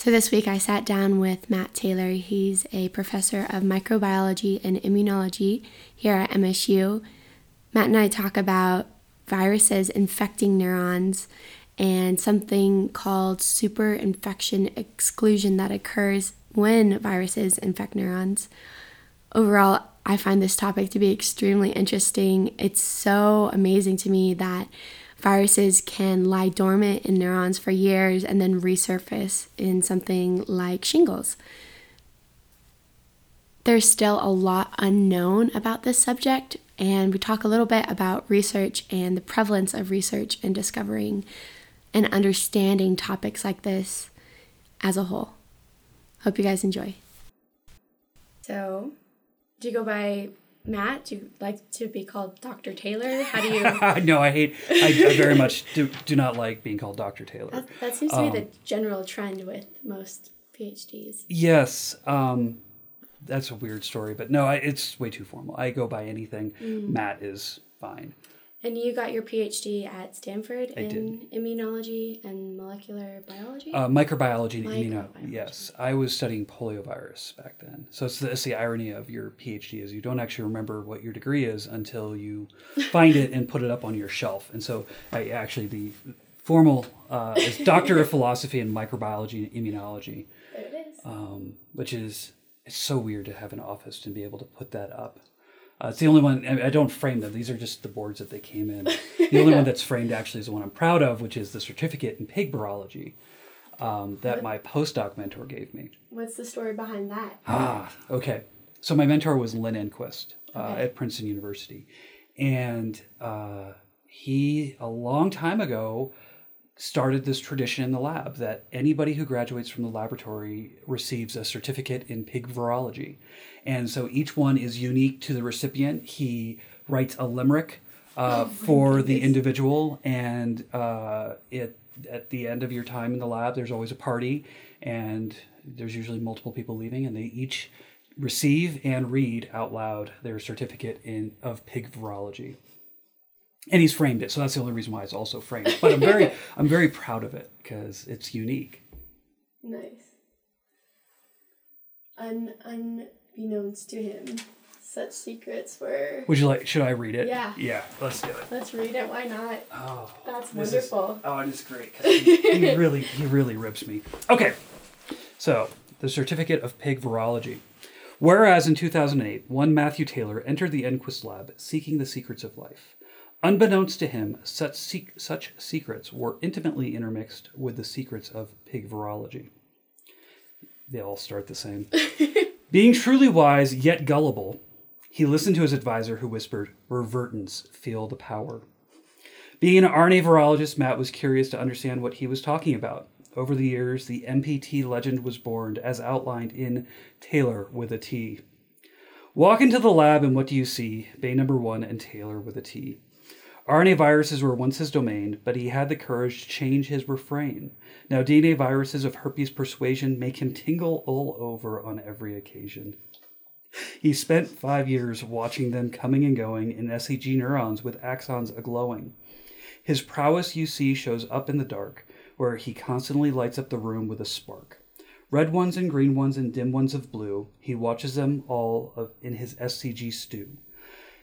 So this week I sat down with Matt Taylor. He's a professor of microbiology and immunology here at MSU. Matt and I talk about viruses infecting neurons and something called superinfection exclusion that occurs when viruses infect neurons. Overall, I find this topic to be extremely interesting. It's so amazing to me that viruses can lie dormant in neurons for years and then resurface in something like shingles. There's still a lot unknown about this subject, and we talk a little bit about research and the prevalence of research in discovering and understanding topics like this as a whole. Hope you guys enjoy. So, do you go by Matt, do you like to be called Dr. Taylor? How do you? no, I hate. I, I, very much do, do not like being called Dr. Taylor. That, that seems to um, be the um, general trend with most PhDs. Yes, um, that's a weird story, but no, I, it's way too formal. I go by anything. Mm. Matt is fine. And you got your PhD at Stanford I in did. immunology and molecular biology? Uh, microbiology and immunology. Yes. I was studying poliovirus back then. So it's the, it's the irony of your PhD is you don't actually remember what your degree is until you find it and put it up on your shelf. And so I actually, the formal uh, is Doctor of Philosophy in Microbiology and Immunology. There it is. Um, which is, it's so weird to have an office and be able to put that up. Uh, it's the only one. I, don't frame them. These are just the boards that they came in. The only one that's framed actually is the one I'm proud of, which is the certificate in pig virology um, that what? my postdoc mentor gave me. What's the story behind that? Ah, okay. So my mentor was Lynn Enquist uh, okay. at Princeton University, and uh, he a long time ago started this tradition in the lab that anybody who graduates from the laboratory receives a certificate in pig virology. And so each one is unique to the recipient. He writes a limerick uh, oh for the individual, and uh, it at the end of your time in the lab, there's always a party, and there's usually multiple people leaving, and they each receive and read out loud their certificate in of pig virology. And he's framed it. So that's the only reason why it's also framed. But i'm very i'm very proud of it because it's unique. Nice. Un, unbeknownst to him. Such secrets were would you like should i read it? Yeah. Yeah let's do it. Let's read it why not? Oh that's wonderful is, oh it is great he, he really he really rips me. Okay so the certificate of pig virology. Whereas in 2008, one Matthew Taylor entered the Enquist lab seeking the secrets of life. Unbeknownst to him, such, sec- such secrets were intimately intermixed with the secrets of pig virology. They all start the same. Being truly wise yet gullible, he listened to his advisor who whispered, Revertants feel the power. Being an RNA virologist, Matt was curious to understand what he was talking about. Over the years, the MPT legend was born as outlined in Taylor with a T. Walk into the lab and what do you see? Bay number one and Taylor with a T. RNA viruses were once his domain, but he had the courage to change his refrain. Now, DNA viruses of herpes persuasion make him tingle all over on every occasion. He spent five years watching them coming and going in SEG neurons with axons aglowing. His prowess, you see, shows up in the dark, where he constantly lights up the room with a spark. Red ones and green ones and dim ones of blue, he watches them all in his SCG stew.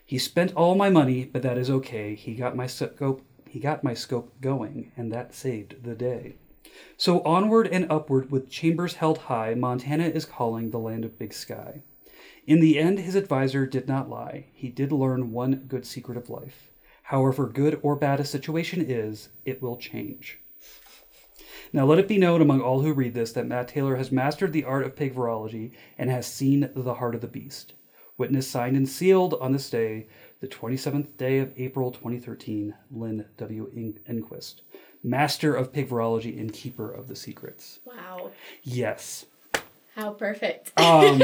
He spent all my money, but that is okay. He got my scope he got my scope going, and that saved the day. So onward and upward with chambers held high, Montana is calling the land of big sky. In the end, his advisor did not lie. He did learn one good secret of life. However good or bad a situation is, it will change. Now, let it be known among all who read this that Matt Taylor has mastered the art of pig virology and has seen the heart of the beast. Witness signed and sealed on this day, the 27th day of April 2013, Lynn W. Enquist, master of pig virology and keeper of the secrets. Wow. Yes. How perfect. Um,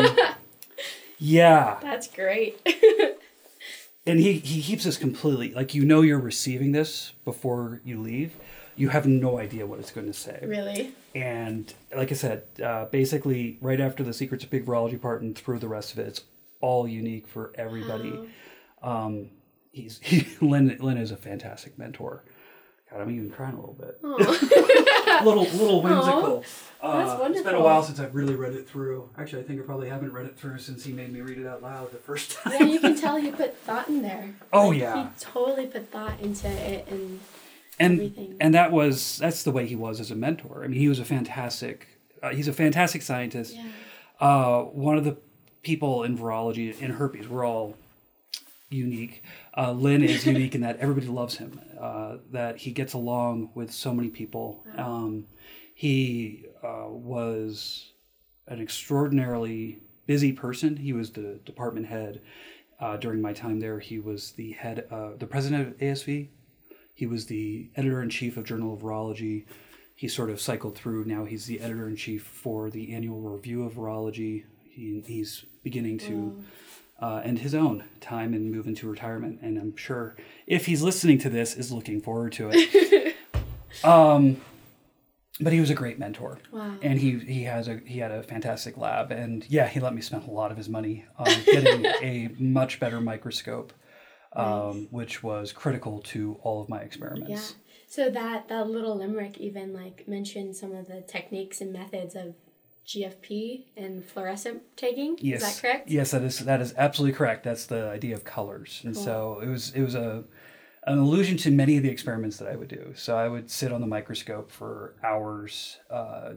yeah. That's great. and he, he keeps us completely, like, you know, you're receiving this before you leave. You have no idea what it's going to say. Really? And like I said, uh, basically, right after the Secrets of Pig Virology part and through the rest of it, it's all unique for everybody. Wow. Um, he's he, Lynn. Lynn is a fantastic mentor. God, I'm even crying a little bit. a little little whimsical. Uh, It's been a while since I've really read it through. Actually, I think I probably haven't read it through since he made me read it out loud the first time. Yeah, you can tell he put thought in there. Oh, Like, yeah. He totally put thought into it and and everything. and that was that's the way he was as a mentor. I mean, he was a fantastic. Uh, he's a fantastic scientist. yeah. Uh, one of the people in virology in herpes, we're all unique. Uh, Lynn is unique in that everybody loves him. Uh, that he gets along with so many people. Um, he uh, was an extraordinarily busy person. He was the department head uh, during my time there. He was the head, uh, the president of ASV. He was the editor in chief of Journal of Virology. He sort of cycled through. Now he's the editor in chief for the annual review of virology. He, he's beginning to uh, end his own time and move into retirement. And I'm sure if he's listening to this, is looking forward to it. um, but he was a great mentor, Wow. and he he has a he had a fantastic lab. And yeah, he let me spend a lot of his money on getting a much better microscope, um, which was critical to all of my experiments. Yeah. So that that little limerick even like mentioned some of the techniques and methods of GFP and fluorescent tagging. Yes. Is that correct? Yes, that is that is absolutely correct. That's the idea of colors, and so it was it was a an allusion to many of the experiments that I would do. So I would sit on the microscope for hours, uh,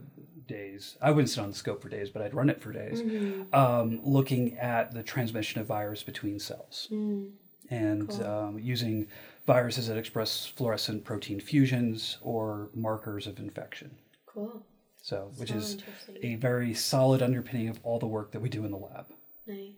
days. I wouldn't sit on the scope for days, but I'd run it for days, um, looking at the transmission of virus between cells, and um, using viruses that express fluorescent protein fusions or markers of infection. Cool. So, which So is a very solid underpinning of all the work that we do in the lab. Nice.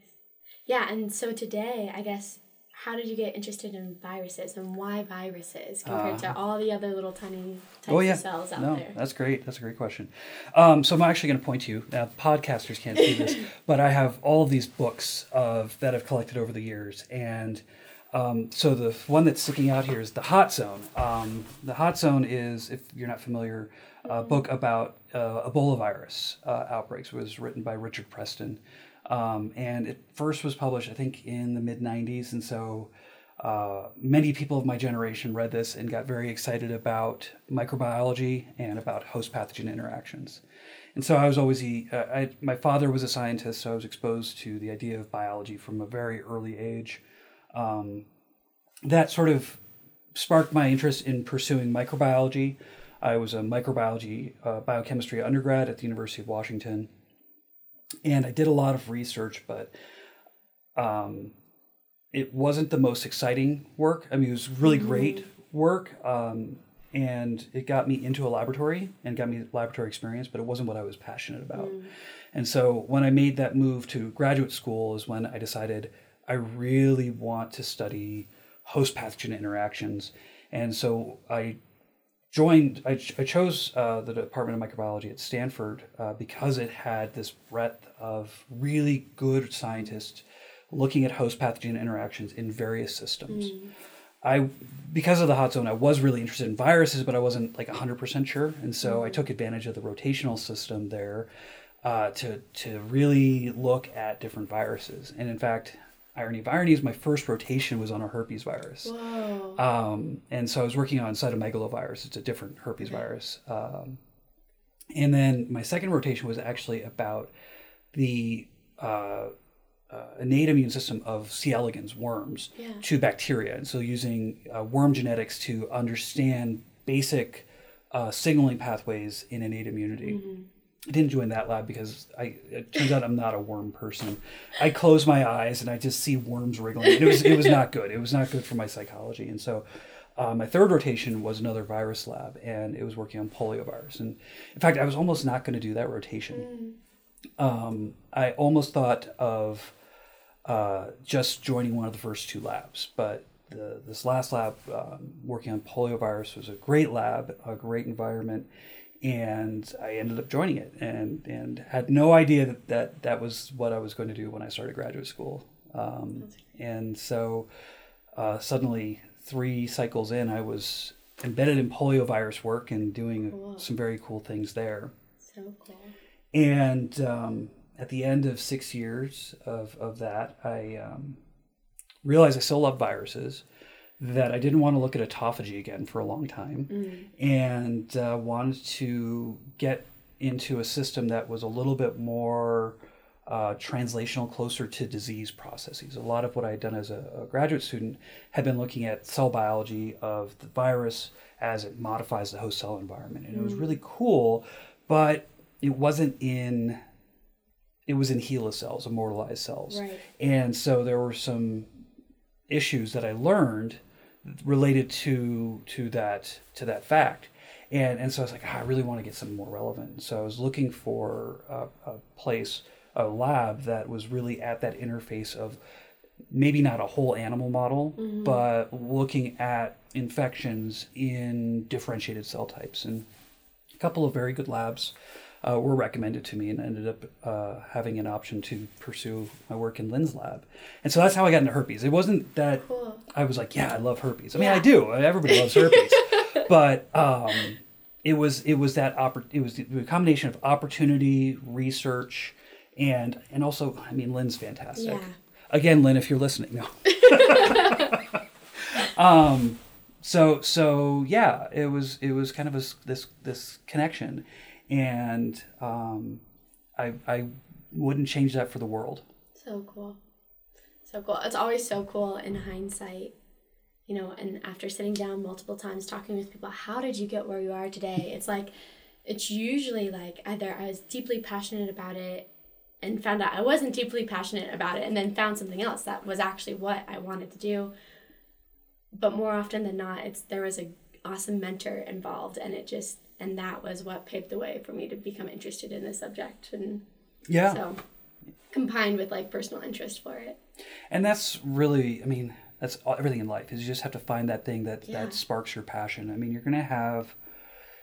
Yeah, and so today, I guess, how did you get interested in viruses and why viruses compared to all the other little tiny types Uh, Oh yeah, of cells out no, there? that's great. That's a great question. Um, so I'm actually going to point to you now. Podcasters can't see this, but I have all of these books of that I've collected over the years, and um, so the one that's sticking out here is the Hot Zone. Um, the Hot Zone is, if you're not familiar, a book about uh, Ebola virus uh, outbreaks. Was written by Richard Preston, um, and it first was published, I think, in the mid '90s, and so. Uh, many people of my generation read this and got very excited about microbiology and about host pathogen interactions. And so I was always the, uh, I, my father was a scientist, so I was exposed to the idea of biology from a very early age. Um, that sort of sparked my interest in pursuing microbiology. I was a microbiology uh, biochemistry undergrad at the University of Washington, and I did a lot of research, but um, it wasn't the most exciting work. I mean, it was really great work, um, and it got me into a laboratory and got me laboratory experience, but it wasn't what I was passionate about. And so when I made that move to graduate school is when I decided I really want to study host pathogen interactions. And so I joined, I, ch- I chose uh, the Department of Microbiology at Stanford uh, because it had this breadth of really good scientists looking at host pathogen interactions in various systems. I, because of the hot zone, I was really interested in viruses, but I wasn't like 100% sure. And so I took advantage of the rotational system there uh, to, to really look at different viruses. And in fact, irony of ironies, my first rotation was on a herpes virus. Whoa. Um, and so I was working on cytomegalovirus. It's a different herpes virus. Um, and then my second rotation was actually about the uh, uh, innate immune system of C. elegans worms Yeah. to bacteria. And so using uh, worm genetics to understand basic uh, signaling pathways in innate immunity. I didn't join that lab because I it turns out I'm not a worm person. I close my eyes and I just see worms wriggling. It was it was not good. It was not good for my psychology. And so uh, my third rotation was another virus lab, and it was working on poliovirus. And in fact, I was almost not going to do that rotation. Um, I almost thought of uh, just joining one of the first two labs, but the, this last lab um, working on poliovirus was a great lab, a great environment, and I ended up joining it and, and had no idea that, that that was what I was going to do when I started graduate school. Um, and so uh, suddenly, three cycles in, I was embedded in poliovirus work and doing Cool. some very cool things there. so cool. And um, at the end of six years of, of that, I um, realized I still love viruses, that I didn't want to look at autophagy again for a long time, and uh, wanted to get into a system that was a little bit more uh, translational, closer to disease processes. A lot of what I had done as a, a, graduate student had been looking at cell biology of the virus as it modifies the host cell environment, and mm. it was mm. really cool, but it wasn't in. It was in HeLa cells, immortalized cells, right. and so there were some issues that I learned related to to that to that fact and and so I was like, oh, I really want to get something more relevant. So I was looking for a, a place, a lab that was really at that interface of maybe not a whole animal model, mm-hmm. but looking at infections in differentiated cell types. And a couple of very good labs uh, were recommended to me and ended up uh, having an option to pursue my work in Lynn's lab. And so that's how I got into herpes. It wasn't that cool. I was like, yeah, I love herpes. I mean, yeah. I do. Everybody loves herpes. but um, it was it was that oppor- it was the combination of opportunity, research, and and also I mean Lynn's fantastic. Yeah. Again, Lynn, if you're listening, no. um, so so yeah, it was it was kind of a, this this connection, and um, I I wouldn't change that for the world. So cool, so cool. It's always so cool in hindsight you know, and after sitting down multiple times talking with people, how did you get where you are today? It's like, it's usually like either I was deeply passionate about it and found out I wasn't deeply passionate about it and then found something else that was actually what I wanted to do. But more often than not, it's there was a awesome mentor involved and it just and that was what paved the way for me to become interested in the subject and yeah. So combined with like personal interest for it. And that's really I mean that's all, everything in life is you just have to find that thing that yeah. that sparks your passion i mean you're gonna have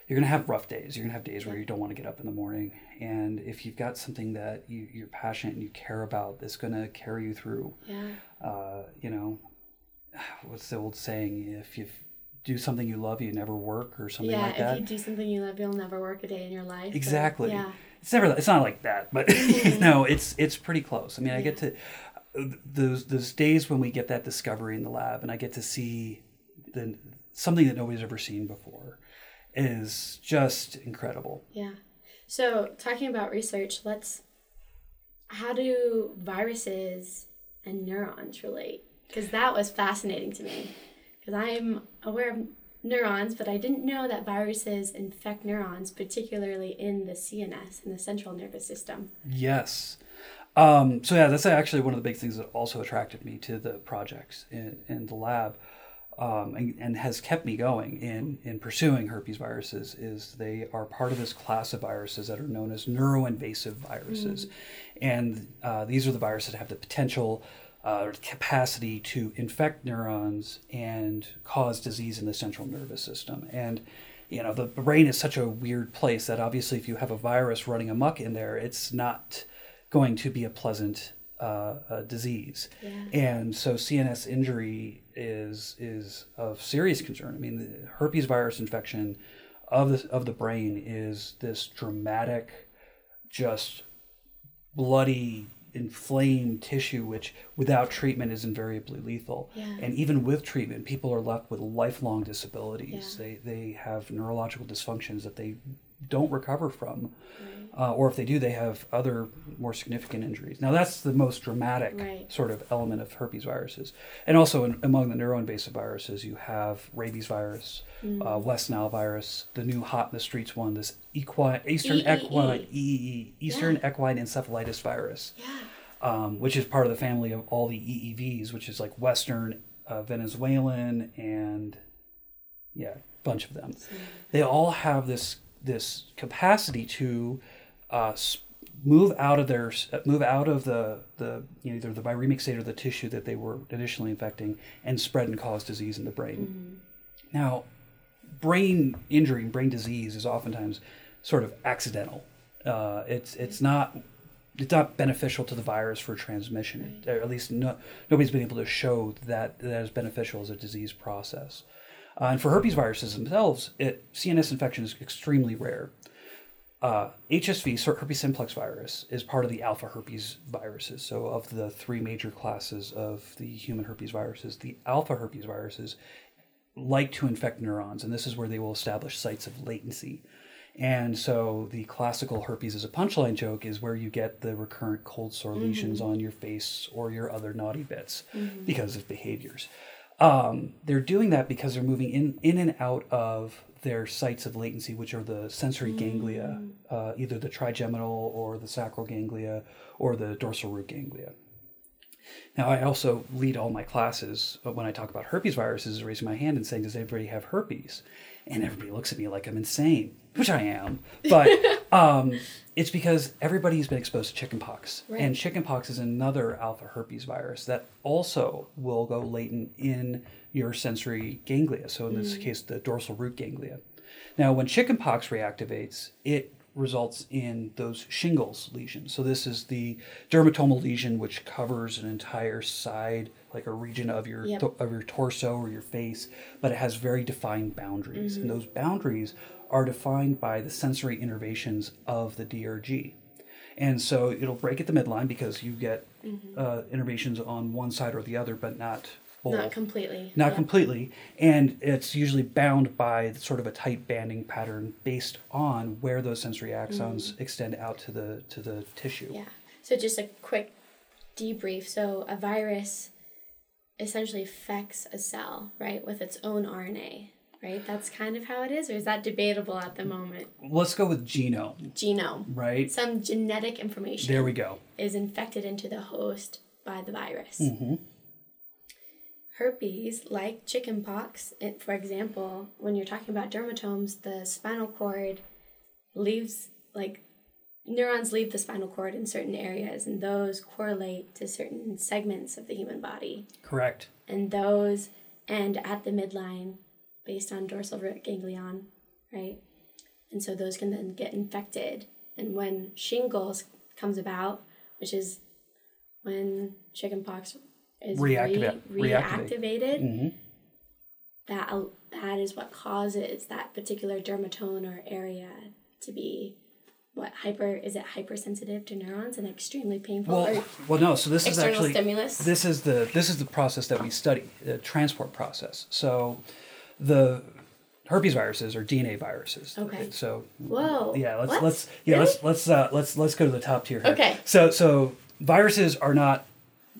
you're gonna have rough days you're gonna have days where you don't want to get up in the morning and if you've got something that you, you're passionate and you care about that's gonna carry you through yeah. uh, you know what's the old saying if you do something you love you never work or something yeah, like that Yeah, if you do something you love you'll never work a day in your life exactly yeah it's never it's not like that but you know it's it's pretty close i mean i get to those those days when we get that discovery in the lab and I get to see the something that nobody's ever seen before is just incredible. Yeah. So talking about research, let's how do viruses and neurons relate? Because that was fascinating to me. Because I'm aware of neurons, but I didn't know that viruses infect neurons, particularly in the CNS, in the central nervous system. Yes. Um, so yeah, that's actually one of the big things that also attracted me to the projects in, in the lab, um, and, and, has kept me going in in pursuing herpes viruses. Is they are part of this class of viruses that are known as neuroinvasive viruses, mm. and uh, these are the viruses that have the potential. Uh, capacity to infect neurons and cause disease in the central nervous system. And you know, the brain is such a weird place that obviously, if you have a virus running amuck in there, it's not going to be a pleasant uh, disease. Yeah. And so CNS injury is is of serious concern. I mean, the herpes virus infection of the of the brain is this dramatic, just bloody, inflamed tissue, which without treatment is invariably lethal. Yeah. And even with treatment, people are left with lifelong disabilities. Yeah. They they have neurological dysfunctions that they don't recover from. Right uh, or if they do, they have other more significant injuries. Now, that's the most dramatic right. sort of element of herpes viruses. And also, in, among the neuroinvasive viruses, you have rabies virus, mm. uh, West Nile virus, the new hot in the streets one, this equine, Eastern equine, EEE, Eastern yeah. equine encephalitis virus, yeah. um, which is part of the family of all the EEVs, which is like Western uh, Venezuelan and yeah, a bunch of them. They all have this this capacity to uh, move out of their move out of the the you know, either the viremic state or the tissue that they were initially infecting and spread and cause disease in the brain. Mm-hmm. Now, brain injury and brain disease is oftentimes sort of accidental. Uh, it's it's not it's not beneficial to the virus for transmission. Right. Or at least no, nobody's been able to show that that is beneficial as a disease process. Uh, and for herpes viruses themselves, it, CNS infection is extremely rare. Uh, HSV, herpes simplex virus, is part of the alpha herpes viruses. So, of the three major classes of the human herpes viruses, the alpha herpes viruses like to infect neurons, and this is where they will establish sites of latency. And so the classical herpes as a punchline joke is where you get the recurrent cold sore lesions on your face or your other naughty bits because of behaviors. Um, they're doing that because they're moving in, in and out of their sites of latency, which are the sensory ganglia, uh, either the trigeminal or the sacral ganglia or the dorsal root ganglia. Now, I also lead all my classes uh, when I talk about herpes viruses, raising my hand and saying, Does everybody have herpes? And everybody looks at me like I'm insane, which I am. But um, it's because everybody's been exposed to chickenpox. Right. And chickenpox is another alpha herpes virus that also will go latent in your sensory ganglia. So, in this case, the dorsal root ganglia. Now, when chickenpox reactivates, it results in those shingles lesions. So this is the dermatomal lesion which covers an entire side, like a region of your Yep. of your torso or your face, but it has very defined boundaries, and those boundaries are defined by the sensory innervations of the DRG. And so it'll break at the midline because you get uh, innervations on one side or the other, but not both Not completely. not Yep. completely and it's usually bound by sort of a tight banding pattern based on where those sensory axons extend out to the to the tissue Yeah. So just a quick debrief. So a virus essentially affects a cell, right, with its own RNA, right? That's kind of how it is, or is that debatable at the moment? let's go with genome Genome. right Some genetic information there we go is infected into the host by the virus. Mm-hmm. Herpes, like chickenpox, it, for example, when you're talking about dermatomes, the spinal cord leaves, like, neurons leave the spinal cord in certain areas, and those correlate to certain segments of the human body. correct And those end at the midline based on dorsal root ganglion, right? And so those can then get infected. And when shingles comes about, which is when chickenpox is Reactiva- re- reactivate. reactivated, hmm that that is what causes that particular dermatone or area to be what hyper is it hypersensitive to neurons and extremely painful well well no so this is actually stimulus. this is the this is the process that we study the transport process so the herpes viruses are dna viruses Okay. so Whoa. yeah let's What? let's yeah Really? let's let's uh let's let's go to the top tier here Okay. so so viruses are not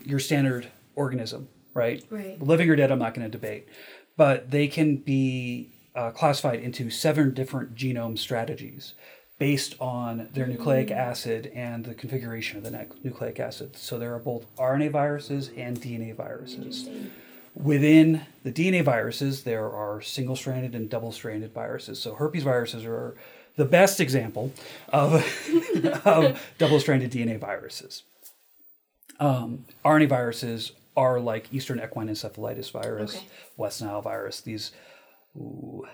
your standard organism right Right. living or dead i'm not going to debate but they can be uh, classified into seven different genome strategies based on their nucleic Mm. acid and the configuration of the nu- nucleic acid so there are both rna viruses and dna viruses Within the DNA viruses, there are single stranded and double stranded viruses. So, herpes viruses are the best example of, of double stranded DNA viruses. Um, RNA viruses are like Eastern equine encephalitis virus, Okay. West Nile virus. These ooh,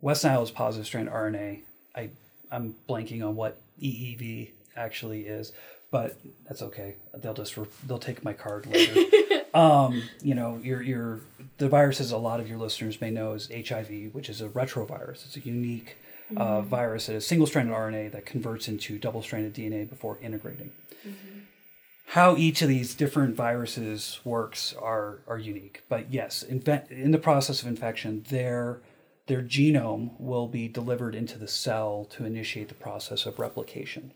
West Nile is positive strand RNA. I, I'm blanking on what EEV actually is, but that's okay. They'll just re- they'll take my card later. um, you know, your your the viruses a lot of your listeners may know is HIV, which is a retrovirus. It's a unique uh, virus that is single-stranded RNA that converts into double-stranded DNA before integrating. How each of these different viruses works are are unique, but yes, inve- in the process of infection, their their genome will be delivered into the cell to initiate the process of replication.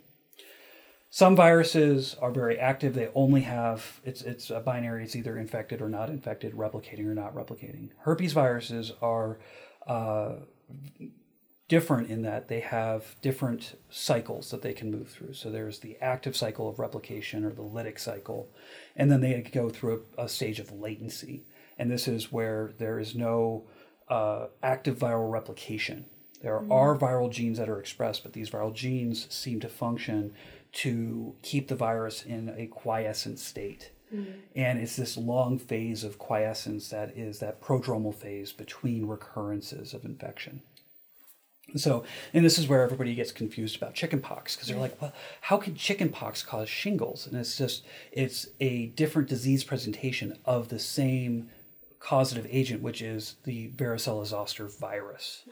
Some viruses are very active. They only have it's it's a binary. It's either infected or not infected, replicating or not replicating. Herpes viruses are uh, different in that they have different cycles that they can move through. So there's the active cycle of replication or the lytic cycle, and then they go through a, a stage of latency. And this is where there is no uh, active viral replication. There are viral genes that are expressed, but these viral genes seem to function to keep the virus in a quiescent state. And it's this long phase of quiescence that is that prodromal phase between recurrences of infection. So, and this is where everybody gets confused about chickenpox because they're like, well, how can chickenpox cause shingles? And it's just, it's a different disease presentation of the same causative agent, which is the varicella zoster virus.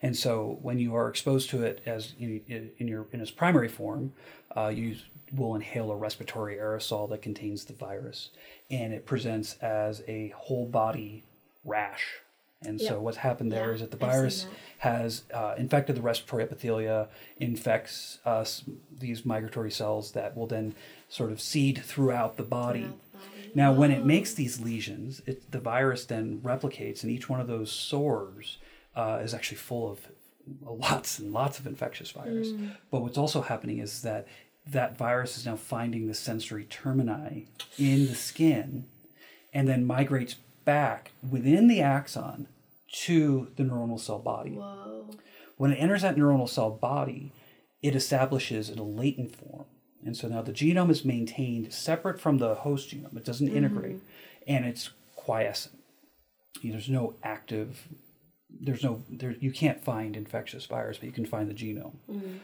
And so, when you are exposed to it as in, in your in its primary form, uh, you will inhale a respiratory aerosol that contains the virus, and it presents as a whole body rash And Yep. so what's happened there Yeah, is that the virus that. has uh, infected the respiratory epithelia, infects us these migratory cells that will then sort of seed throughout the body. Throughout the body. Now, when it Oh. makes these lesions, it, the virus then replicates, and each one of those sores uh, is actually full of lots and lots of infectious virus. Mm. But what's also happening is that that virus is now finding the sensory termini in the skin and then migrates back within the axon to the neuronal cell body. Whoa. When it enters that neuronal cell body, it establishes in a latent form. And so now the genome is maintained separate from the host genome. It doesn't integrate mm-hmm. and it's quiescent. There's no active, there's no, there, you can't find infectious virus, but you can find the genome. Mm-hmm.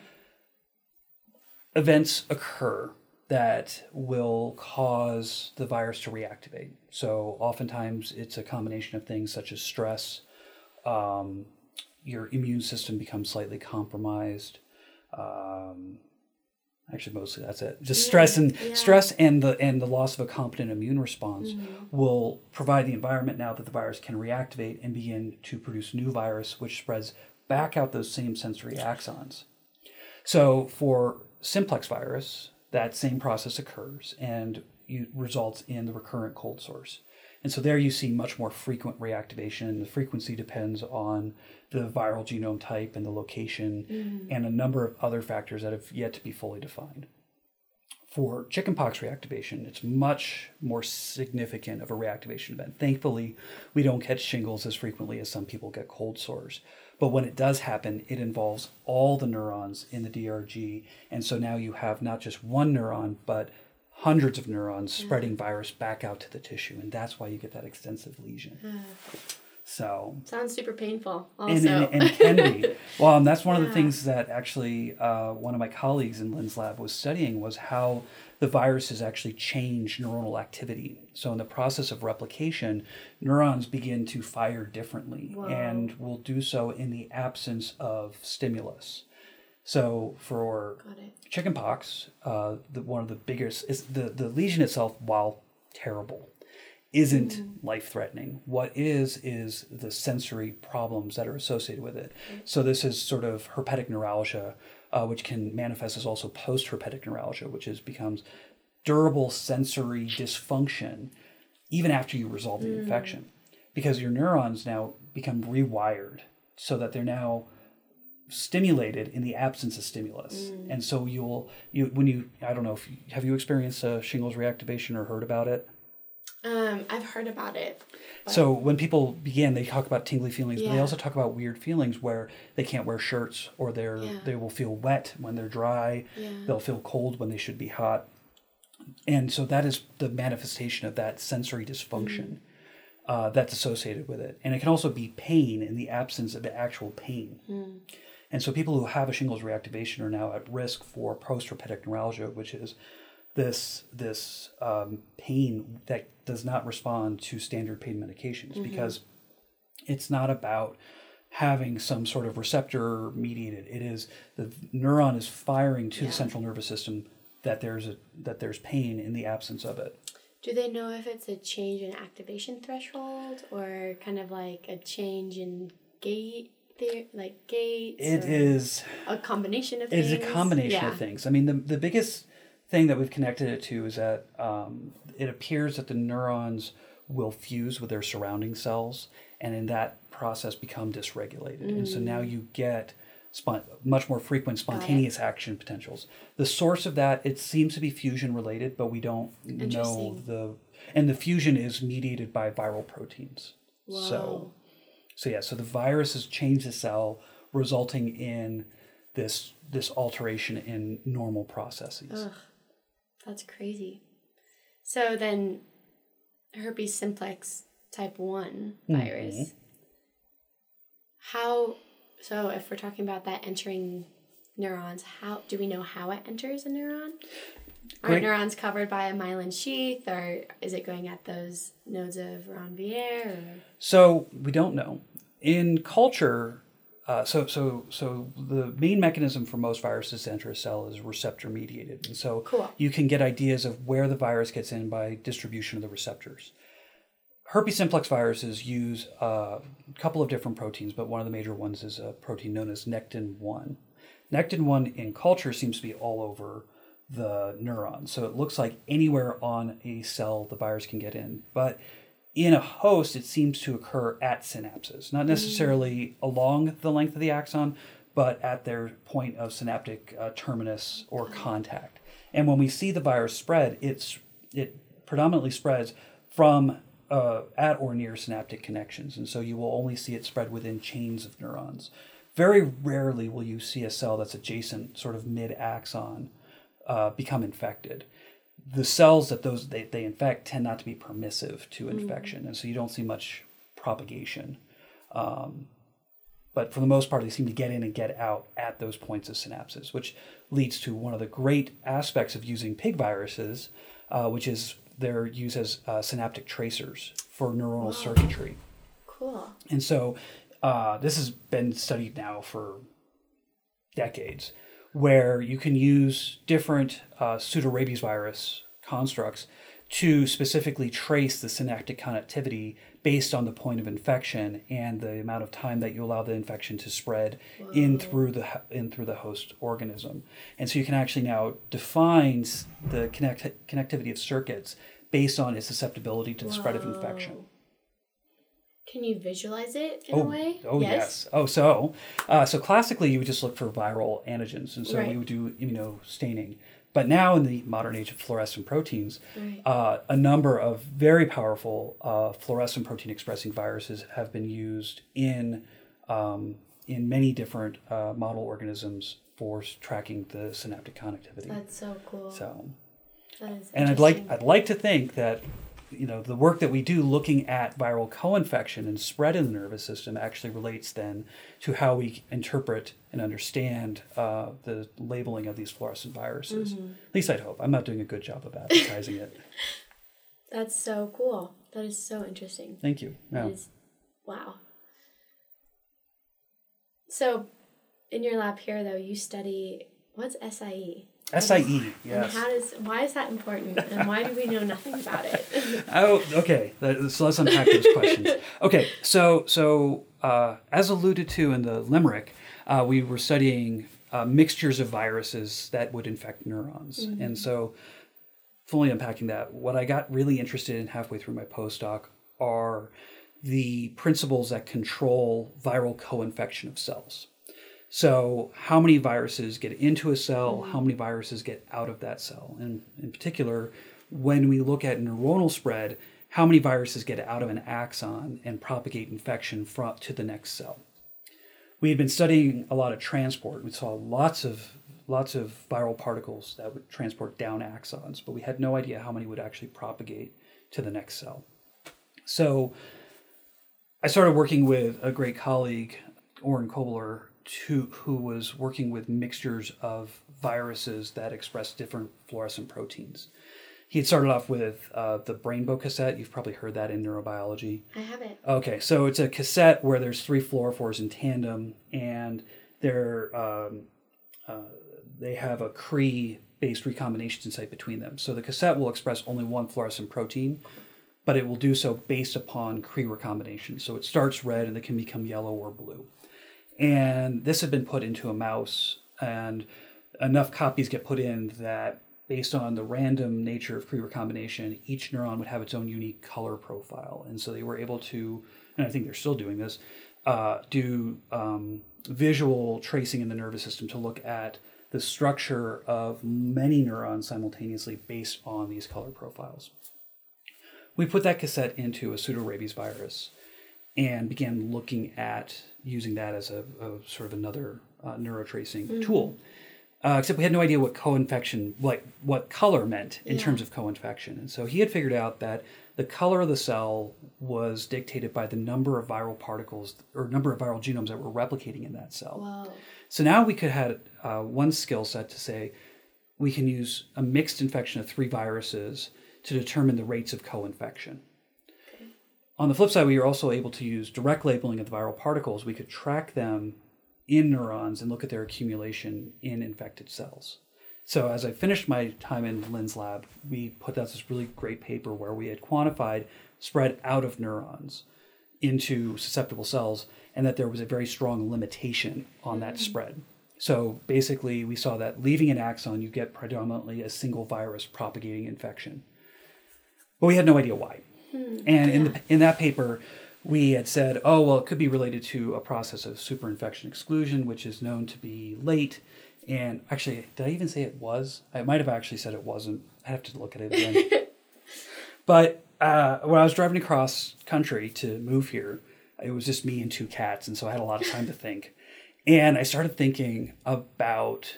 Events occur that will cause the virus to reactivate. So oftentimes it's a combination of things such as stress, um, your immune system becomes slightly compromised. Um, actually, mostly that's it. Just stress and yeah. stress and the and the loss of a competent immune response Mm-hmm. will provide the environment now that the virus can reactivate and begin to produce new virus, which spreads back out those same sensory axons. So for simplex virus, that same process occurs and you, results in the recurrent cold source. And so there you see much more frequent reactivation. The frequency depends on the viral genome type and the location mm-hmm. and a number of other factors that have yet to be fully defined. For chickenpox reactivation, it's much more significant of a reactivation event. Thankfully, we don't catch shingles as frequently as some people get cold sores. But when it does happen, it involves all the neurons in the DRG. And so now you have not just one neuron, but hundreds of neurons mm. spreading virus back out to the tissue. And that's why you get that extensive lesion. Hmm. So Sounds super painful. Also. and, and, and can be. Well, and that's one of the things that actually uh, one of my colleagues in Lynn's lab was studying was how the viruses actually change neuronal activity. So in the process of replication, neurons begin to fire differently Whoa. and will do so in the absence of stimulus. So for chickenpox, uh, the, one of the biggest is the, the lesion itself, while terrible, isn't life threatening. What is, is the sensory problems that are associated with it. So, this is sort of herpetic neuralgia, uh, which can manifest as also post herpetic neuralgia, which is becomes durable sensory dysfunction even after you resolve the infection. Because your neurons now become rewired so that they're now stimulated in the absence of stimulus. And so you'll you when you i don't know if you, have you experienced uh, shingles reactivation or heard about it Um, I've heard about it. so when people begin they talk about tingly feelings but they also talk about weird feelings where they can't wear shirts or they're Yeah. they will feel wet when they're dry Yeah. they'll feel cold when they should be hot and so that is the manifestation of that sensory dysfunction uh, that's associated with it and it can also be pain in the absence of actual pain and so people who have a shingles reactivation are now at risk for post-herpetic neuralgia, which is this this um, pain that does not respond to standard pain medications because it's not about having some sort of receptor mediated. It is the neuron is firing to Yeah. the central nervous system that there's a that there's pain in the absence of it. Do they know if it's a change in activation threshold or kind of like a change in gate, the- like gates? It is a combination of It's things. a combination yeah. of things. I mean, the, the biggest thing that we've connected it to is that um, it appears that the neurons will fuse with their surrounding cells and in that process become dysregulated. And so now you get spon- much more frequent spontaneous action potentials. The source of that, it seems to be fusion related, but we don't know the. And the fusion is mediated by viral proteins. Whoa. So, so yeah, so the virus has changed the cell, resulting in this this alteration in normal processes. Ugh, that's crazy. So then, herpes simplex type one Mm-hmm. virus. How? So if we're talking about that entering neurons, how do we know how it enters a neuron? Are Great. neurons covered by a myelin sheath, or is it going at those nodes of Ranvier? Or? So we don't know. In culture, uh, so so so the main mechanism for most viruses to enter a cell is receptor mediated, and so Cool. you can get ideas of where the virus gets in by distribution of the receptors. herpes simplex viruses use a couple of different proteins, but one of the major ones is a protein known as nectin 1. Nectin 1 in culture seems to be all over the neuron. So it looks like anywhere on a cell the virus can get in. But in a host, it seems to occur at synapses, not necessarily along the length of the axon, but at their point of synaptic uh, terminus or contact. And when we see the virus spread, it's it predominantly spreads from uh, at or near synaptic connections, and so you will only see it spread within chains of neurons. Very rarely will you see a cell that's adjacent, sort of mid axon, uh, become infected. The cells that those they, they infect tend not to be permissive to infection, and so you don't see much propagation. Um, but for the most part, they seem to get in and get out at those points of synapses, which leads to one of the great aspects of using pig viruses, uh, which is they're used as uh, synaptic tracers for neuronal circuitry. Cool. And so uh, this has been studied now for decades, where you can use different uh, pseudorabies virus constructs to specifically trace the synaptic connectivity based on the point of infection and the amount of time that you allow the infection to spread in through the in through the host organism. And so you can actually now define the connect, connectivity of circuits based on its susceptibility to the spread of infection. Can you visualize it in a way? Oh yes. Oh, so uh, so classically you would just look for viral antigens, and so Right. you would do immunostaining. But now in the modern age of fluorescent proteins, Right. uh, a number of very powerful uh, fluorescent protein expressing viruses have been used in um, in many different uh, model organisms for tracking the synaptic connectivity. That's so cool. so that is and I'd like. I'd like to think that you know the work that we do looking at viral co-infection and spread in the nervous system actually relates then to how we interpret and understand uh, the labeling of these fluorescent viruses. Mm-hmm. At least I'd hope. I'm not doing a good job of advertising it. That's so cool. That is so interesting. Thank you. That No. is wow. So, in your lab here, though, you study what's SIE. SIE, And how does why is that important, and why do we know nothing about it? Oh, okay. So let's unpack those questions. Okay, so so uh, as alluded to in the limerick, uh, we were studying uh, mixtures of viruses that would infect neurons, and so fully unpacking that, what I got really interested in halfway through my postdoc are the principles that control viral co-infection of cells. So, how many viruses get into a cell? Mm-hmm. How many viruses get out of that cell? And in particular, when we look at neuronal spread, how many viruses get out of an axon and propagate infection from, to the next cell? We had been studying a lot of transport. We saw lots of lots of viral particles that would transport down axons, but we had no idea how many would actually propagate to the next cell. So I started working with a great colleague, Oren Kobler, to, who was working with mixtures of viruses that express different fluorescent proteins. He had started off with uh, the Brainbow cassette. You've probably heard that in neurobiology. I have it. Okay, so it's a cassette where there's three fluorophores in tandem, and they're um, uh, they have a Cree-based recombination site between them. So the cassette will express only one fluorescent protein, but it will do so based upon Cree recombination. So it starts red and it can become yellow or blue. And this had been put into a mouse, and enough copies get put in that, based on the random nature of Cree recombination, each neuron would have its own unique color profile. And so they were able to, and I think they're still doing this, uh, do um, visual tracing in the nervous system to look at the structure of many neurons simultaneously based on these color profiles. We put that cassette into a pseudorabies virus and began looking at using that as a, a sort of another uh, neurotracing tool. Uh, except we had no idea what co-infection, like what color meant in Yeah. terms of co-infection. And so he had figured out that the color of the cell was dictated by the number of viral particles or number of viral genomes that were replicating in that cell. So now we could have uh, one skill set to say we can use a mixed infection of three viruses to determine the rates of co-infection. On the flip side, we were also able to use direct labeling of the viral particles. We could track them in neurons and look at their accumulation in infected cells. So as I finished my time in Lynn's lab, we put out this really great paper where we had quantified spread out of neurons into susceptible cells, and that there was a very strong limitation on that mm-hmm. spread. So basically, we saw that leaving an axon, you get predominantly a single virus propagating infection. But we had no idea why. And in, the, in that paper, we had said, oh, well, it could be related to a process of superinfection exclusion, which is known to be late. And actually, did I even say it was? I might have actually said it wasn't. I have to look at it again. but uh, when I was driving across country to move here, it was just me and two cats, and so I had a lot of time to think. And I started thinking about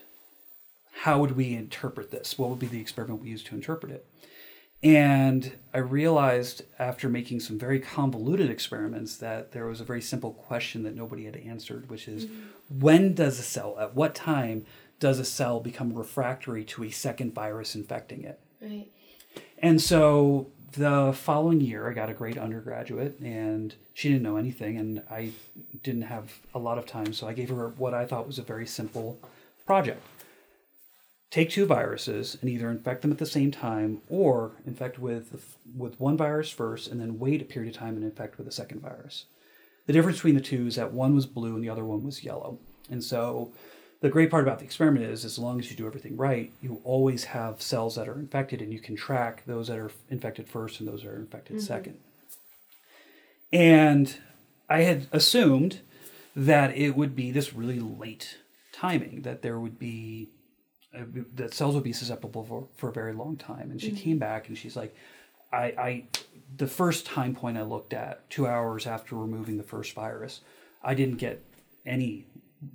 how would we interpret this? What would be the experiment we use to interpret it? And I realized after making some very convoluted experiments that there was a very simple question that nobody had answered, which is mm-hmm. when does a cell, at what time does a cell become refractory to a second virus infecting it? Right. And so the following year, I got a great undergraduate, and she didn't know anything, and I didn't have a lot of time, so I gave her what I thought was a very simple project. Take two viruses and either infect them at the same time, or infect with with one virus first, and then wait a period of time and infect with a second virus. The difference between the two is that one was blue and the other one was yellow, and so the great part about the experiment is as long as you do everything right, you always have cells that are infected and you can track those that are infected first and those that are infected mm-hmm. second. And I had assumed that it would be this really late timing, that there would be, Uh, that cells would be susceptible for, for a very long time. And she mm-hmm. came back and she's like, I, I, the first time point I looked at, two hours after removing the first virus, I didn't get any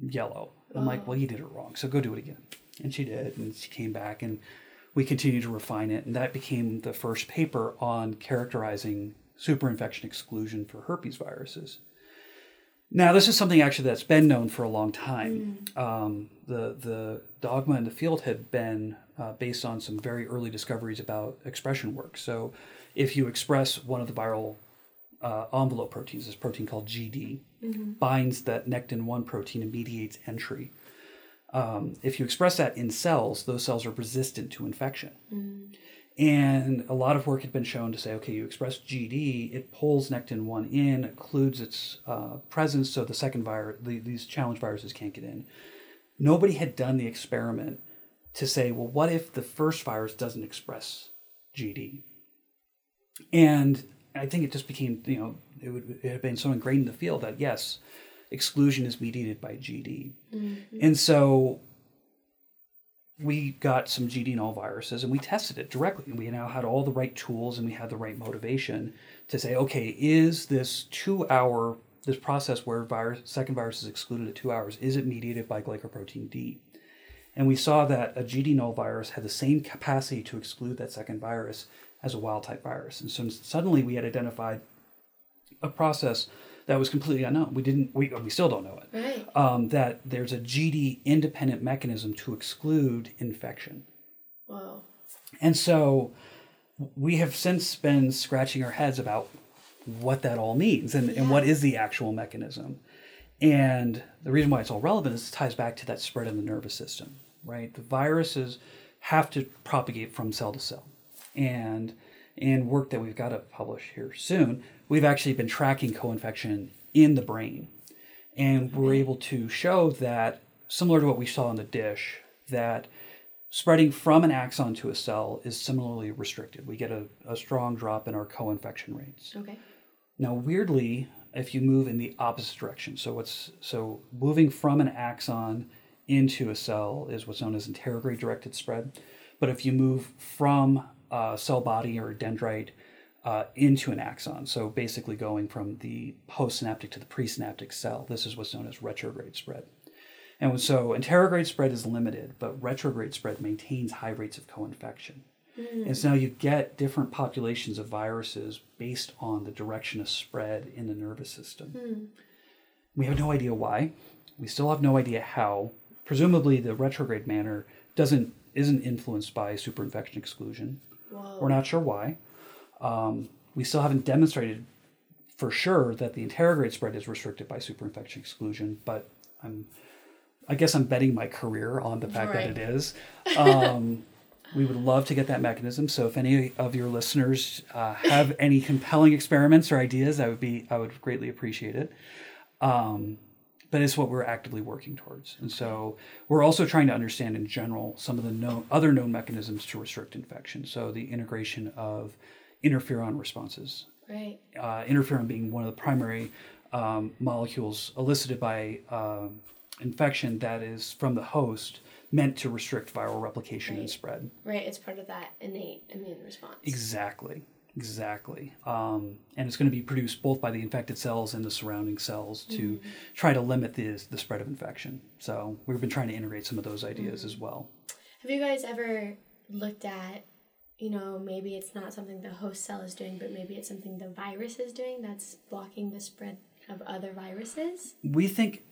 yellow. I'm like, oh. well, you did it wrong, so go do it again. And she did, and she came back, and we continued to refine it, and that became the first paper on characterizing superinfection exclusion for herpes viruses. Now, this is something actually that's been known for a long time. Um, the the dogma in the field had been uh, based on some very early discoveries about expression work. So, if you express one of the viral uh, envelope proteins, this protein called GD, binds that nectin 1 protein and mediates entry. Um, if you express that in cells, those cells are resistant to infection. And a lot of work had been shown to say, okay, you express GD, it pulls nectin 1 in, occludes its uh, presence so the second virus, the, these challenge viruses can't get in. Nobody had done the experiment to say, well, what if the first virus doesn't express GD? And I think it just became, you know, it, would, it had been so ingrained in the field that yes, exclusion is mediated by GD. And so we got some GD null viruses and we tested it directly. And we now had all the right tools and we had the right motivation to say, okay, is this two hour, this process where virus, second virus is excluded at two hours, is it mediated by glycoprotein D? And we saw that a GD null virus had the same capacity to exclude that second virus as a wild type virus. And so suddenly we had identified a process that was completely unknown. We didn't, we, we still don't know it. Right. Um, that there's a GD independent mechanism to exclude infection. Whoa. And so we have since been scratching our heads about what that all means and, and what is the actual mechanism. And the reason why it's all relevant is it ties back to that spread in the nervous system, right? The viruses have to propagate from cell to cell. And in work that we've got to publish here soon, we've actually been tracking co-infection in the brain. And we're mm-hmm. able to show that, similar to what we saw in the dish, that spreading from an axon to a cell is similarly restricted. We get a, a strong drop in our co-infection rates. Okay. Now, weirdly, if you move in the opposite direction, so what's so moving from an axon into a cell is what's known as interrograde directed spread. But if you move from a cell body or dendrite uh, into an axon, so basically going from the postsynaptic to the presynaptic cell, this is what's known as retrograde spread. And so interrograde spread is limited, but retrograde spread maintains high rates of co-infection. Hmm. And so now you get different populations of viruses based on the direction of spread in the nervous system. Hmm. We have no idea why. We still have no idea how. Presumably, the retrograde manner doesn't isn't influenced by superinfection exclusion. Whoa. We're not sure why. Um, we still haven't demonstrated for sure that the interrograde spread is restricted by superinfection exclusion, but I'm I guess I'm betting my career on the fact Right. that it is. Um, we would love to get that mechanism. So if any of your listeners uh, have any compelling experiments or ideas, I would be I would greatly appreciate it. Um, but it's what we're actively working towards, and so we're also trying to understand in general some of the known other known mechanisms to restrict infection. So the integration of interferon responses, Right. uh, interferon being one of the primary um, molecules elicited by um infection that is from the host, meant to restrict viral replication and spread. Right. It's part of that innate immune response. Exactly, exactly. Um, and it's going to be produced both by the infected cells and the surrounding cells to try to limit the, the spread of infection. So we've been trying to integrate some of those ideas as well. Have you guys ever looked at, you know, maybe it's not something the host cell is doing, but maybe it's something the virus is doing that's blocking the spread of other viruses? We think.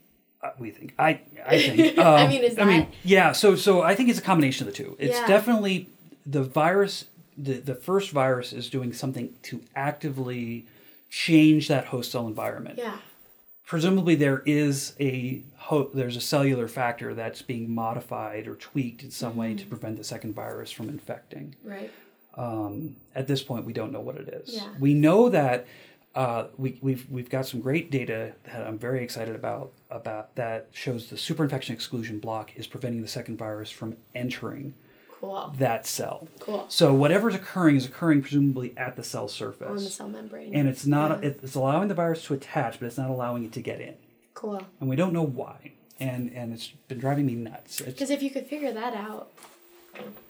Uh, we think. I. I think. I um, mean, is I mean, that- yeah. So, so I think it's a combination of the two. It's Yeah. definitely the virus. The the first virus is doing something to actively change that host cell environment. Yeah. presumably there is a ho- there's a cellular factor that's being modified or tweaked in some Mm-hmm. way to prevent the second virus from infecting. Right. Um, at this point, we don't know what it is. Yeah. We know that uh, we, we've we've got some great data that I'm very excited about about that shows the superinfection exclusion block is preventing the second virus from entering Cool. that cell. Cool. So whatever's occurring is occurring presumably at the cell surface. On the cell membrane. and it's not Yeah. it's allowing the virus to attach, but it's not allowing it to get in Cool. and we don't know why. And and it's been driving me nuts. Because if you could figure that out,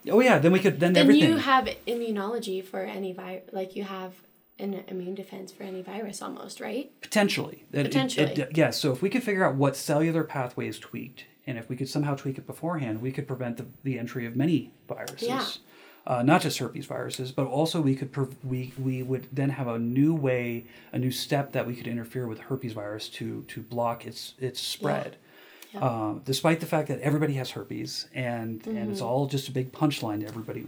oh yeah, then we could then, then everything. you have immunology for any virus, like you have an immune defense for any virus almost, right? potentially. That it- Potentially. It, yes. So if we could figure out what cellular pathway is tweaked, and if we could somehow tweak it beforehand, we could prevent the, the entry of many viruses. Yeah. Uh, not just herpes viruses, but also we could prov- we we would then have a new way, a new step that we could interfere with herpes virus to to block its its spread. Yeah. Um, despite the fact that everybody has herpes and and Mm-hmm. it's all just a big punchline to everybody.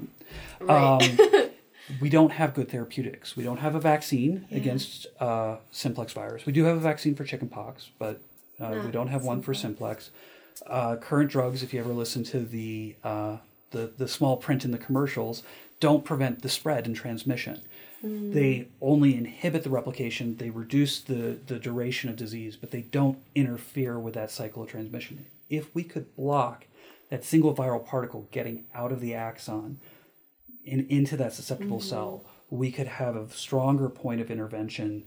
Right. Um, we don't have good therapeutics. We don't have a vaccine Yeah. against uh, simplex virus. We do have a vaccine for chickenpox, but uh, we don't have one for simplex. Uh, current drugs, if you ever listen to the, uh, the the small print in the commercials, don't prevent the spread and transmission. They only inhibit the replication. They reduce the the duration of disease, but they don't interfere with that cycle of transmission. If we could block that single viral particle getting out of the axon in, into that susceptible cell, we could have a stronger point of intervention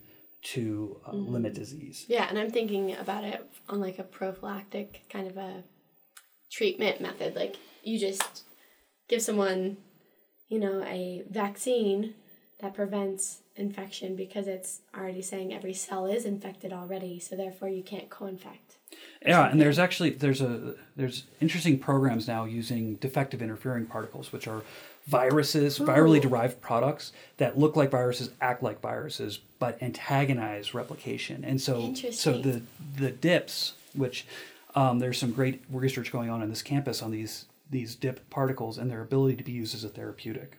to uh, limit disease. Yeah, and I'm thinking about it on like a prophylactic kind of a treatment method. Like you just give someone, you know, a vaccine that prevents infection because it's already saying every cell is infected already, so therefore you can't co-infect. Yeah, and there's actually there's a there's interesting programs now using defective interfering particles, which are viruses, virally derived products that look like viruses, act like viruses, but antagonize replication. And so so the the dips, which um, there's some great research going on on this campus on these these dip particles and their ability to be used as a therapeutic.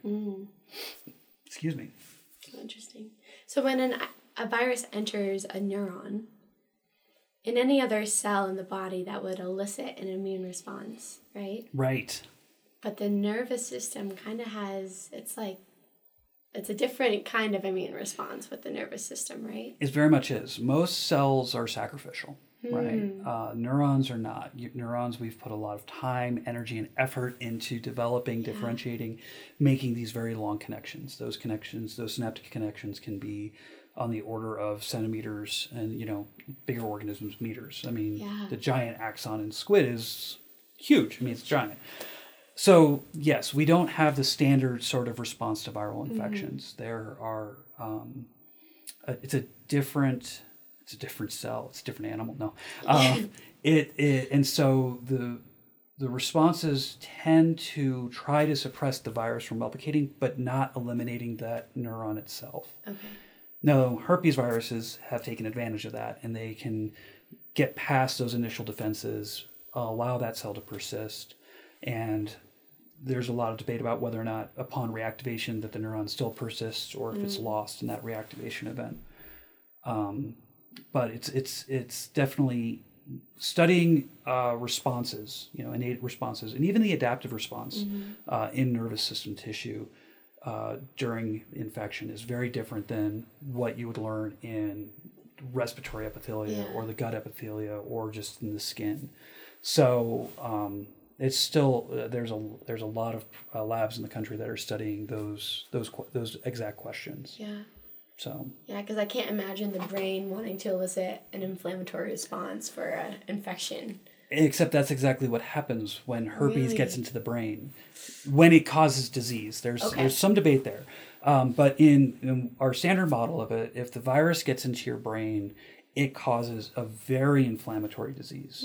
Excuse me. Interesting. So when an, a virus enters a neuron, in any other cell in the body that would elicit an immune response, right? Right. But the nervous system kind of has, it's like, it's a different kind of immune response with the nervous system, right? It very much is. Most cells are sacrificial, right? Uh, neurons are not. Neurons, we've put a lot of time, energy, and effort into developing, differentiating, making these very long connections. Those connections, those synaptic connections, can be on the order of centimeters, and you know, bigger organisms meters. I mean, Yeah. the giant axon in squid is huge. I mean, it's giant. So yes, we don't have the standard sort of response to viral infections. There are um, uh, it's a different it's a different cell. It's a different animal. No. Um, it, it and so the the responses tend to try to suppress the virus from replicating but not eliminating that neuron itself. Okay. now herpes viruses have taken advantage of that and they can get past those initial defenses allow that cell to persist and there's a lot of debate about whether or not upon reactivation that the neuron still persists or if it's lost in that reactivation event um, but it's it's it's definitely studying uh, responses, you know, innate responses, and even the adaptive response uh, in nervous system tissue uh, during infection is very different than what you would learn in respiratory epithelia Yeah. or the gut epithelia or just in the skin. So um, it's still uh, there's a there's a lot of uh, labs in the country that are studying those those those exact questions. Yeah. So Yeah, because I can't imagine the brain wanting to elicit an inflammatory response for an infection. except that's exactly what happens when herpes Really? gets into the brain when it causes disease there's Okay. there's some debate there um, but in, in our standard model of it if the virus gets into your brain it causes a very inflammatory disease.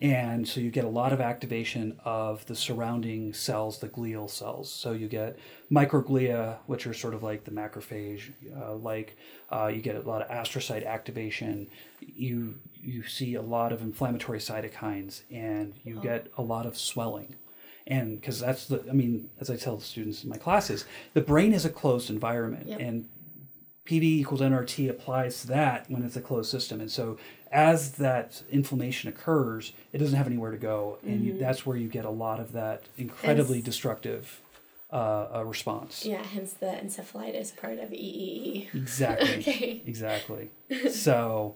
And so you get a lot of activation of the surrounding cells the glial cells. So you get microglia which are sort of like the macrophage uh, like uh, you get a lot of astrocyte activation. You you see a lot of inflammatory cytokines and you get a lot of swelling. And because that's the i mean as i tell the students in my classes the brain is a closed environment Yep. and pv equals nrt applies to that when it's a closed system and so as that inflammation occurs it doesn't have anywhere to go and you, that's where you get a lot of that incredibly Hence- destructive uh, uh, response Yeah, hence the encephalitis part of EEE. Exactly. Okay. Exactly. So,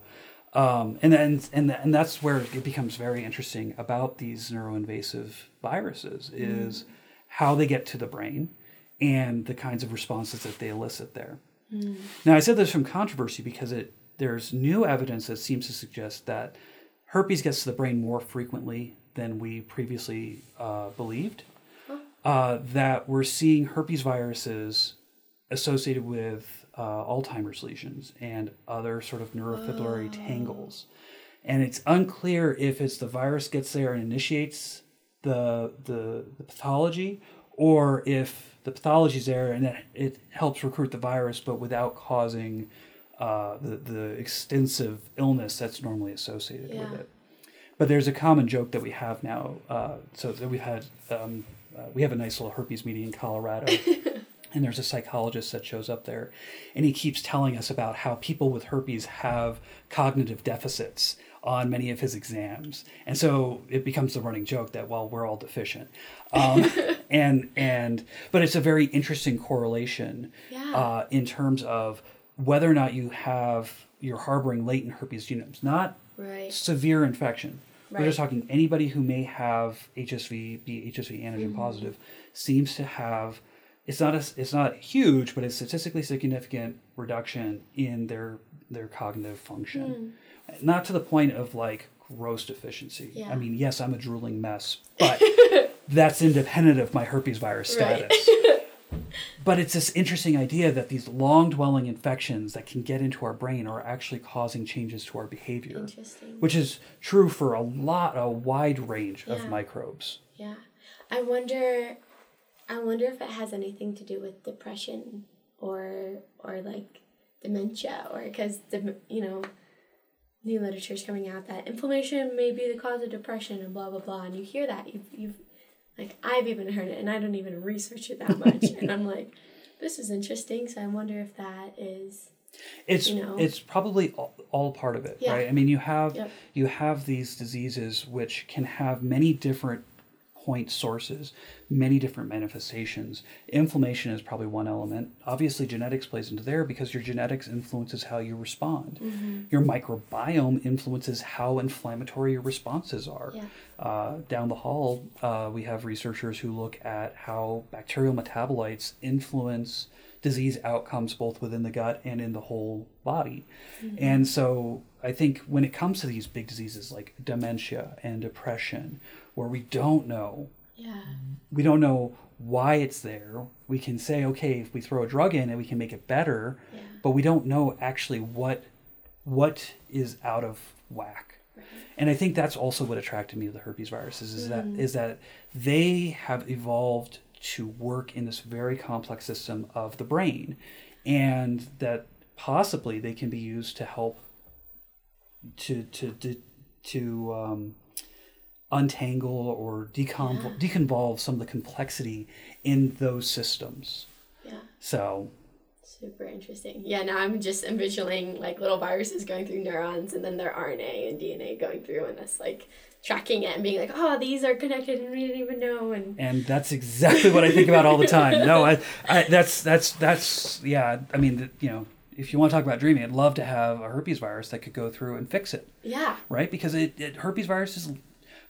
um, and then and and that's where it becomes very interesting about these neuroinvasive viruses is how they get to the brain and the kinds of responses that they elicit there. Now, I said there's some controversy because it there's new evidence that seems to suggest that herpes gets to the brain more frequently than we previously uh, believed. Uh, that we're seeing herpes viruses associated with uh, Alzheimer's lesions and other sort of neurofibrillary tangles. And it's unclear if it's the virus gets there and initiates the, the, the pathology or if the pathology's there and it, it helps recruit the virus but without causing uh, the, the extensive illness that's normally associated Yeah. with it. But there's a common joke that we have now. Uh, so that we've had, um, uh, we have a nice little herpes meeting in Colorado, and there's a psychologist that shows up there, and he keeps telling us about how people with herpes have cognitive deficits on many of his exams, and so it becomes the running joke that well we're all deficient, um, and and but it's a very interesting correlation Yeah. uh, in terms of whether or not you have you're harboring latent herpes genomes, not Right. severe infection. We're just talking anybody who may have HSV, be HSV antigen Mm-hmm. positive, seems to have. It's not a, it's not huge, but it's statistically significant reduction in their their cognitive function. Not to the point of like gross deficiency. Yeah. I mean, yes, I'm a drooling mess, but that's independent of my herpes virus status. Right. But it's this interesting idea that these long dwelling infections that can get into our brain are actually causing changes to our behavior Interesting. which is true for a lot, a wide range of microbes. Yeah. I wonder I wonder if it has anything to do with depression or or like dementia or cuz the you know new literature is coming out that inflammation may be the cause of depression and blah blah blah and you hear that you've you've like I've even heard it and I don't even research it that much and I'm like this is interesting so I wonder if that is It's You know? it's probably all, all part of it, Yeah. right? I mean, you have Yep. you have these diseases which can have many different point sources, many different manifestations. Inflammation is probably one element. Obviously, genetics plays into there because your genetics influences how you respond. Mm-hmm. Your microbiome influences how inflammatory your responses are. Yeah. Uh, down the hall, uh, we have researchers who look at how bacterial metabolites influence disease outcomes both within the gut and in the whole body. And so I think when it comes to these big diseases like dementia and depression, where we don't know, yeah. We don't know why it's there. We can say, okay, if we throw a drug in it, we can make it better, yeah. but we don't know actually what what is out of whack. And I think that's also what attracted me to the herpes viruses is that is that they have evolved to work in this very complex system of the brain, and that possibly they can be used to help to to to, to um, untangle or deconvol- deconvolve some of the complexity in those systems. yeah So Super interesting. Yeah, now I'm just envisioning like little viruses going through neurons and then their RNA and DNA going through and us like tracking it and being like, oh, these are connected and we didn't even know. And and that's exactly what I think about all the time. No, I, I that's that's that's yeah. I mean, you know, if you want to talk about dreaming, I'd love to have a herpes virus that could go through and fix it. Yeah. Right, because it, it herpes viruses.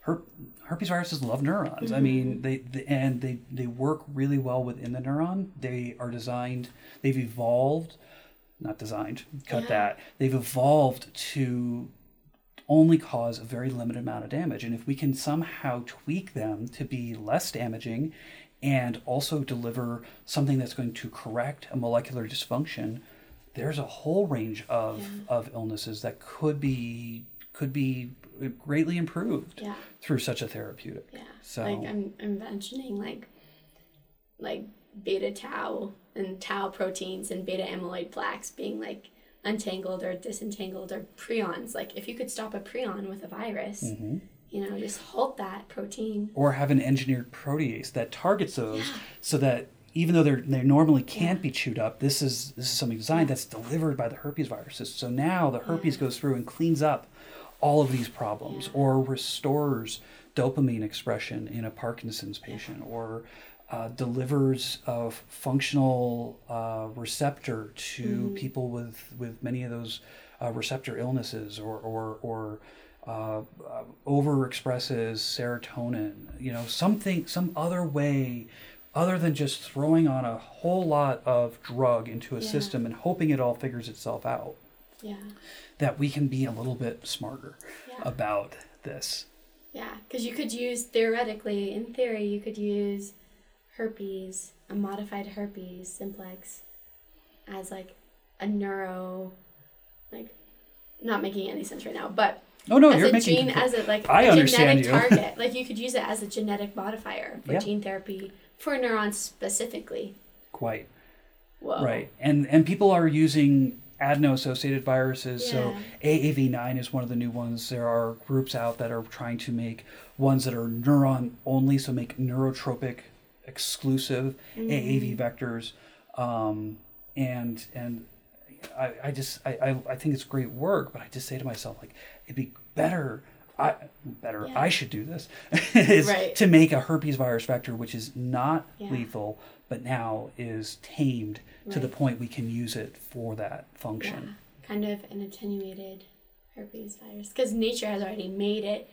Her, herpes viruses love neurons. Mm-hmm. I mean, they, they and they they work really well within the neuron. They are designed. They've evolved, not designed. Cut yeah. that. They've evolved to only cause a very limited amount of damage. And if we can somehow tweak them to be less damaging and also deliver something that's going to correct a molecular dysfunction, there's a whole range of, yeah. of illnesses that could be could be greatly improved yeah. through such a therapeutic. Yeah. So like I'm, I'm mentioning like like beta tau and tau proteins and beta amyloid plaques being like untangled or disentangled or prions. Like if you could stop a prion with a virus, mm-hmm. you know, just halt that protein. Or have an engineered protease that targets those yeah. so that even though they're they normally can't yeah. be chewed up, this is this is something designed that's delivered by the herpes viruses. So now the herpes yeah. goes through and cleans up all of these problems or restores dopamine expression in a Parkinson's patient or uh, delivers a functional uh, receptor to mm-hmm. people with, with many of those uh, receptor illnesses or, or, or uh, uh, overexpresses serotonin, you know, something, some other way other than just throwing on a whole lot of drug into a yeah. system and hoping it all figures itself out. Yeah. That we can be a little bit smarter yeah. about this. Yeah, because you could use, theoretically, in theory, you could use herpes, a modified herpes simplex, as like a neuro, like, not making any sense right now, but Oh no, as you're a making. gene, as a like I a genetic target. like you could use it as a genetic modifier for yeah. gene therapy for neurons specifically. Quite. Whoa. Right, and and people are using adeno-associated viruses. Yeah. So AAV9 is one of the new ones. There are groups out that are trying to make ones that are neuron only, so make neurotropic exclusive mm-hmm. AAV vectors, um, and and I, I just I, I, I think it's great work, but I just say to myself like it'd be better. I better. Yeah. I should do this. is right. to make a herpes virus vector, which is not yeah. lethal, but now is tamed right. to the point we can use it for that function. Yeah. Kind of an attenuated herpes virus, because nature has already made it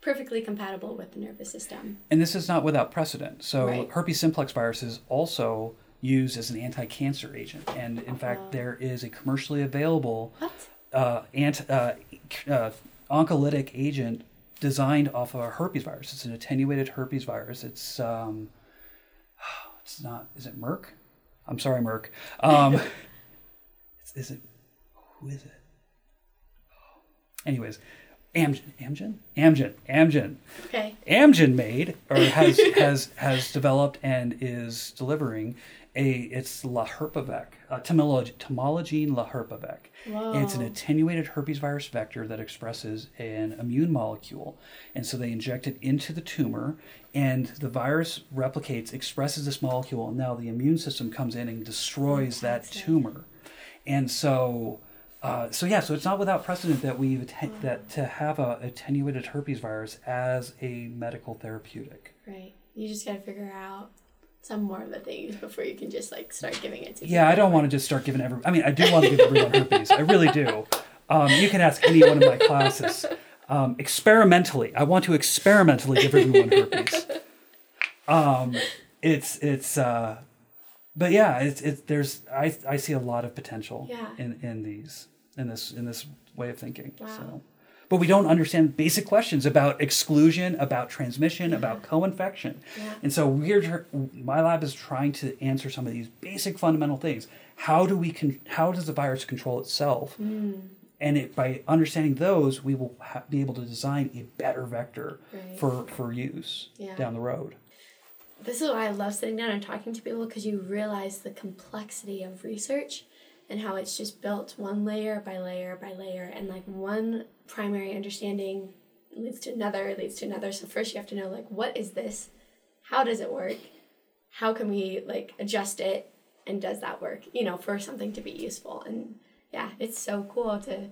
perfectly compatible with the nervous system. And this is not without precedent. So right. herpes simplex virus is also used as an anti-cancer agent, and in fact, oh. there is a commercially available uh, anti, uh, uh, oncolytic agent designed off of a herpes virus. It's an attenuated herpes virus. It's um, it's not. Is it Merck? I'm sorry, Merck. Um, is it? Who is it? Anyways, Amgen, Amgen? Amgen. Amgen. Okay. Amgen made or has has has developed and is delivering a it's Laherpavec, uh, Temologene Laherpavec. It's an attenuated herpes virus vector that expresses an immune molecule, and so they inject it into the tumor, and the virus replicates, expresses this molecule, and now the immune system comes in and destroys that tumor, and so uh, so yeah, so it's not without precedent that we've atten- that to have a attenuated herpes virus as a medical therapeutic. Right. You just got to figure out some more of the things before you can just like start giving it to. Yeah, I don't want to just start giving every. I mean, I do want to give everyone herpes. I really do. Um, you can ask any one of my classes. Um, experimentally, I want to experimentally give everyone herpes. Um, it's it's. Uh, but yeah, it's it's there's I I see a lot of potential yeah. in in these in this in this way of thinking. Wow. So, but we don't understand basic questions about exclusion, about transmission, yeah. about co-infection. Yeah. And so we're my lab is trying to answer some of these basic fundamental things. How do we con- how does the virus control itself? Mm. And it, by understanding those, we will ha- be able to design a better vector right. for for use yeah. down the road. This is why I love sitting down and talking to people because you realize the complexity of research and how it's just built one layer by layer by layer and like one primary understanding leads to another leads to another so first you have to know like what is this how does it work how can we like adjust it and does that work, you know, for something to be useful. And yeah, it's so cool to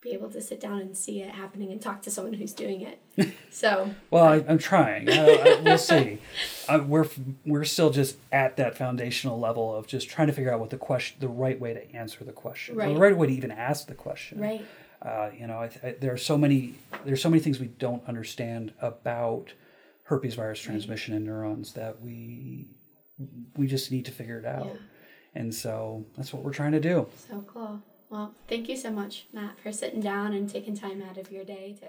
be able to sit down and see it happening and talk to someone who's doing it. So well, I, am trying. I, I, we'll see. I, we're we're still just at that foundational level of just trying to figure out what the question, the right way to answer the question, right. the right way to even ask the question. Right. Uh, you know, I, there are so many there's so many things we don't understand about herpes virus transmission in neurons that we we just need to figure it out. Yeah. And so that's what we're trying to do. So cool. Well, thank you so much, Matt, for sitting down and taking time out of your day to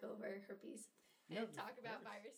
go over herpes and talk about viruses and the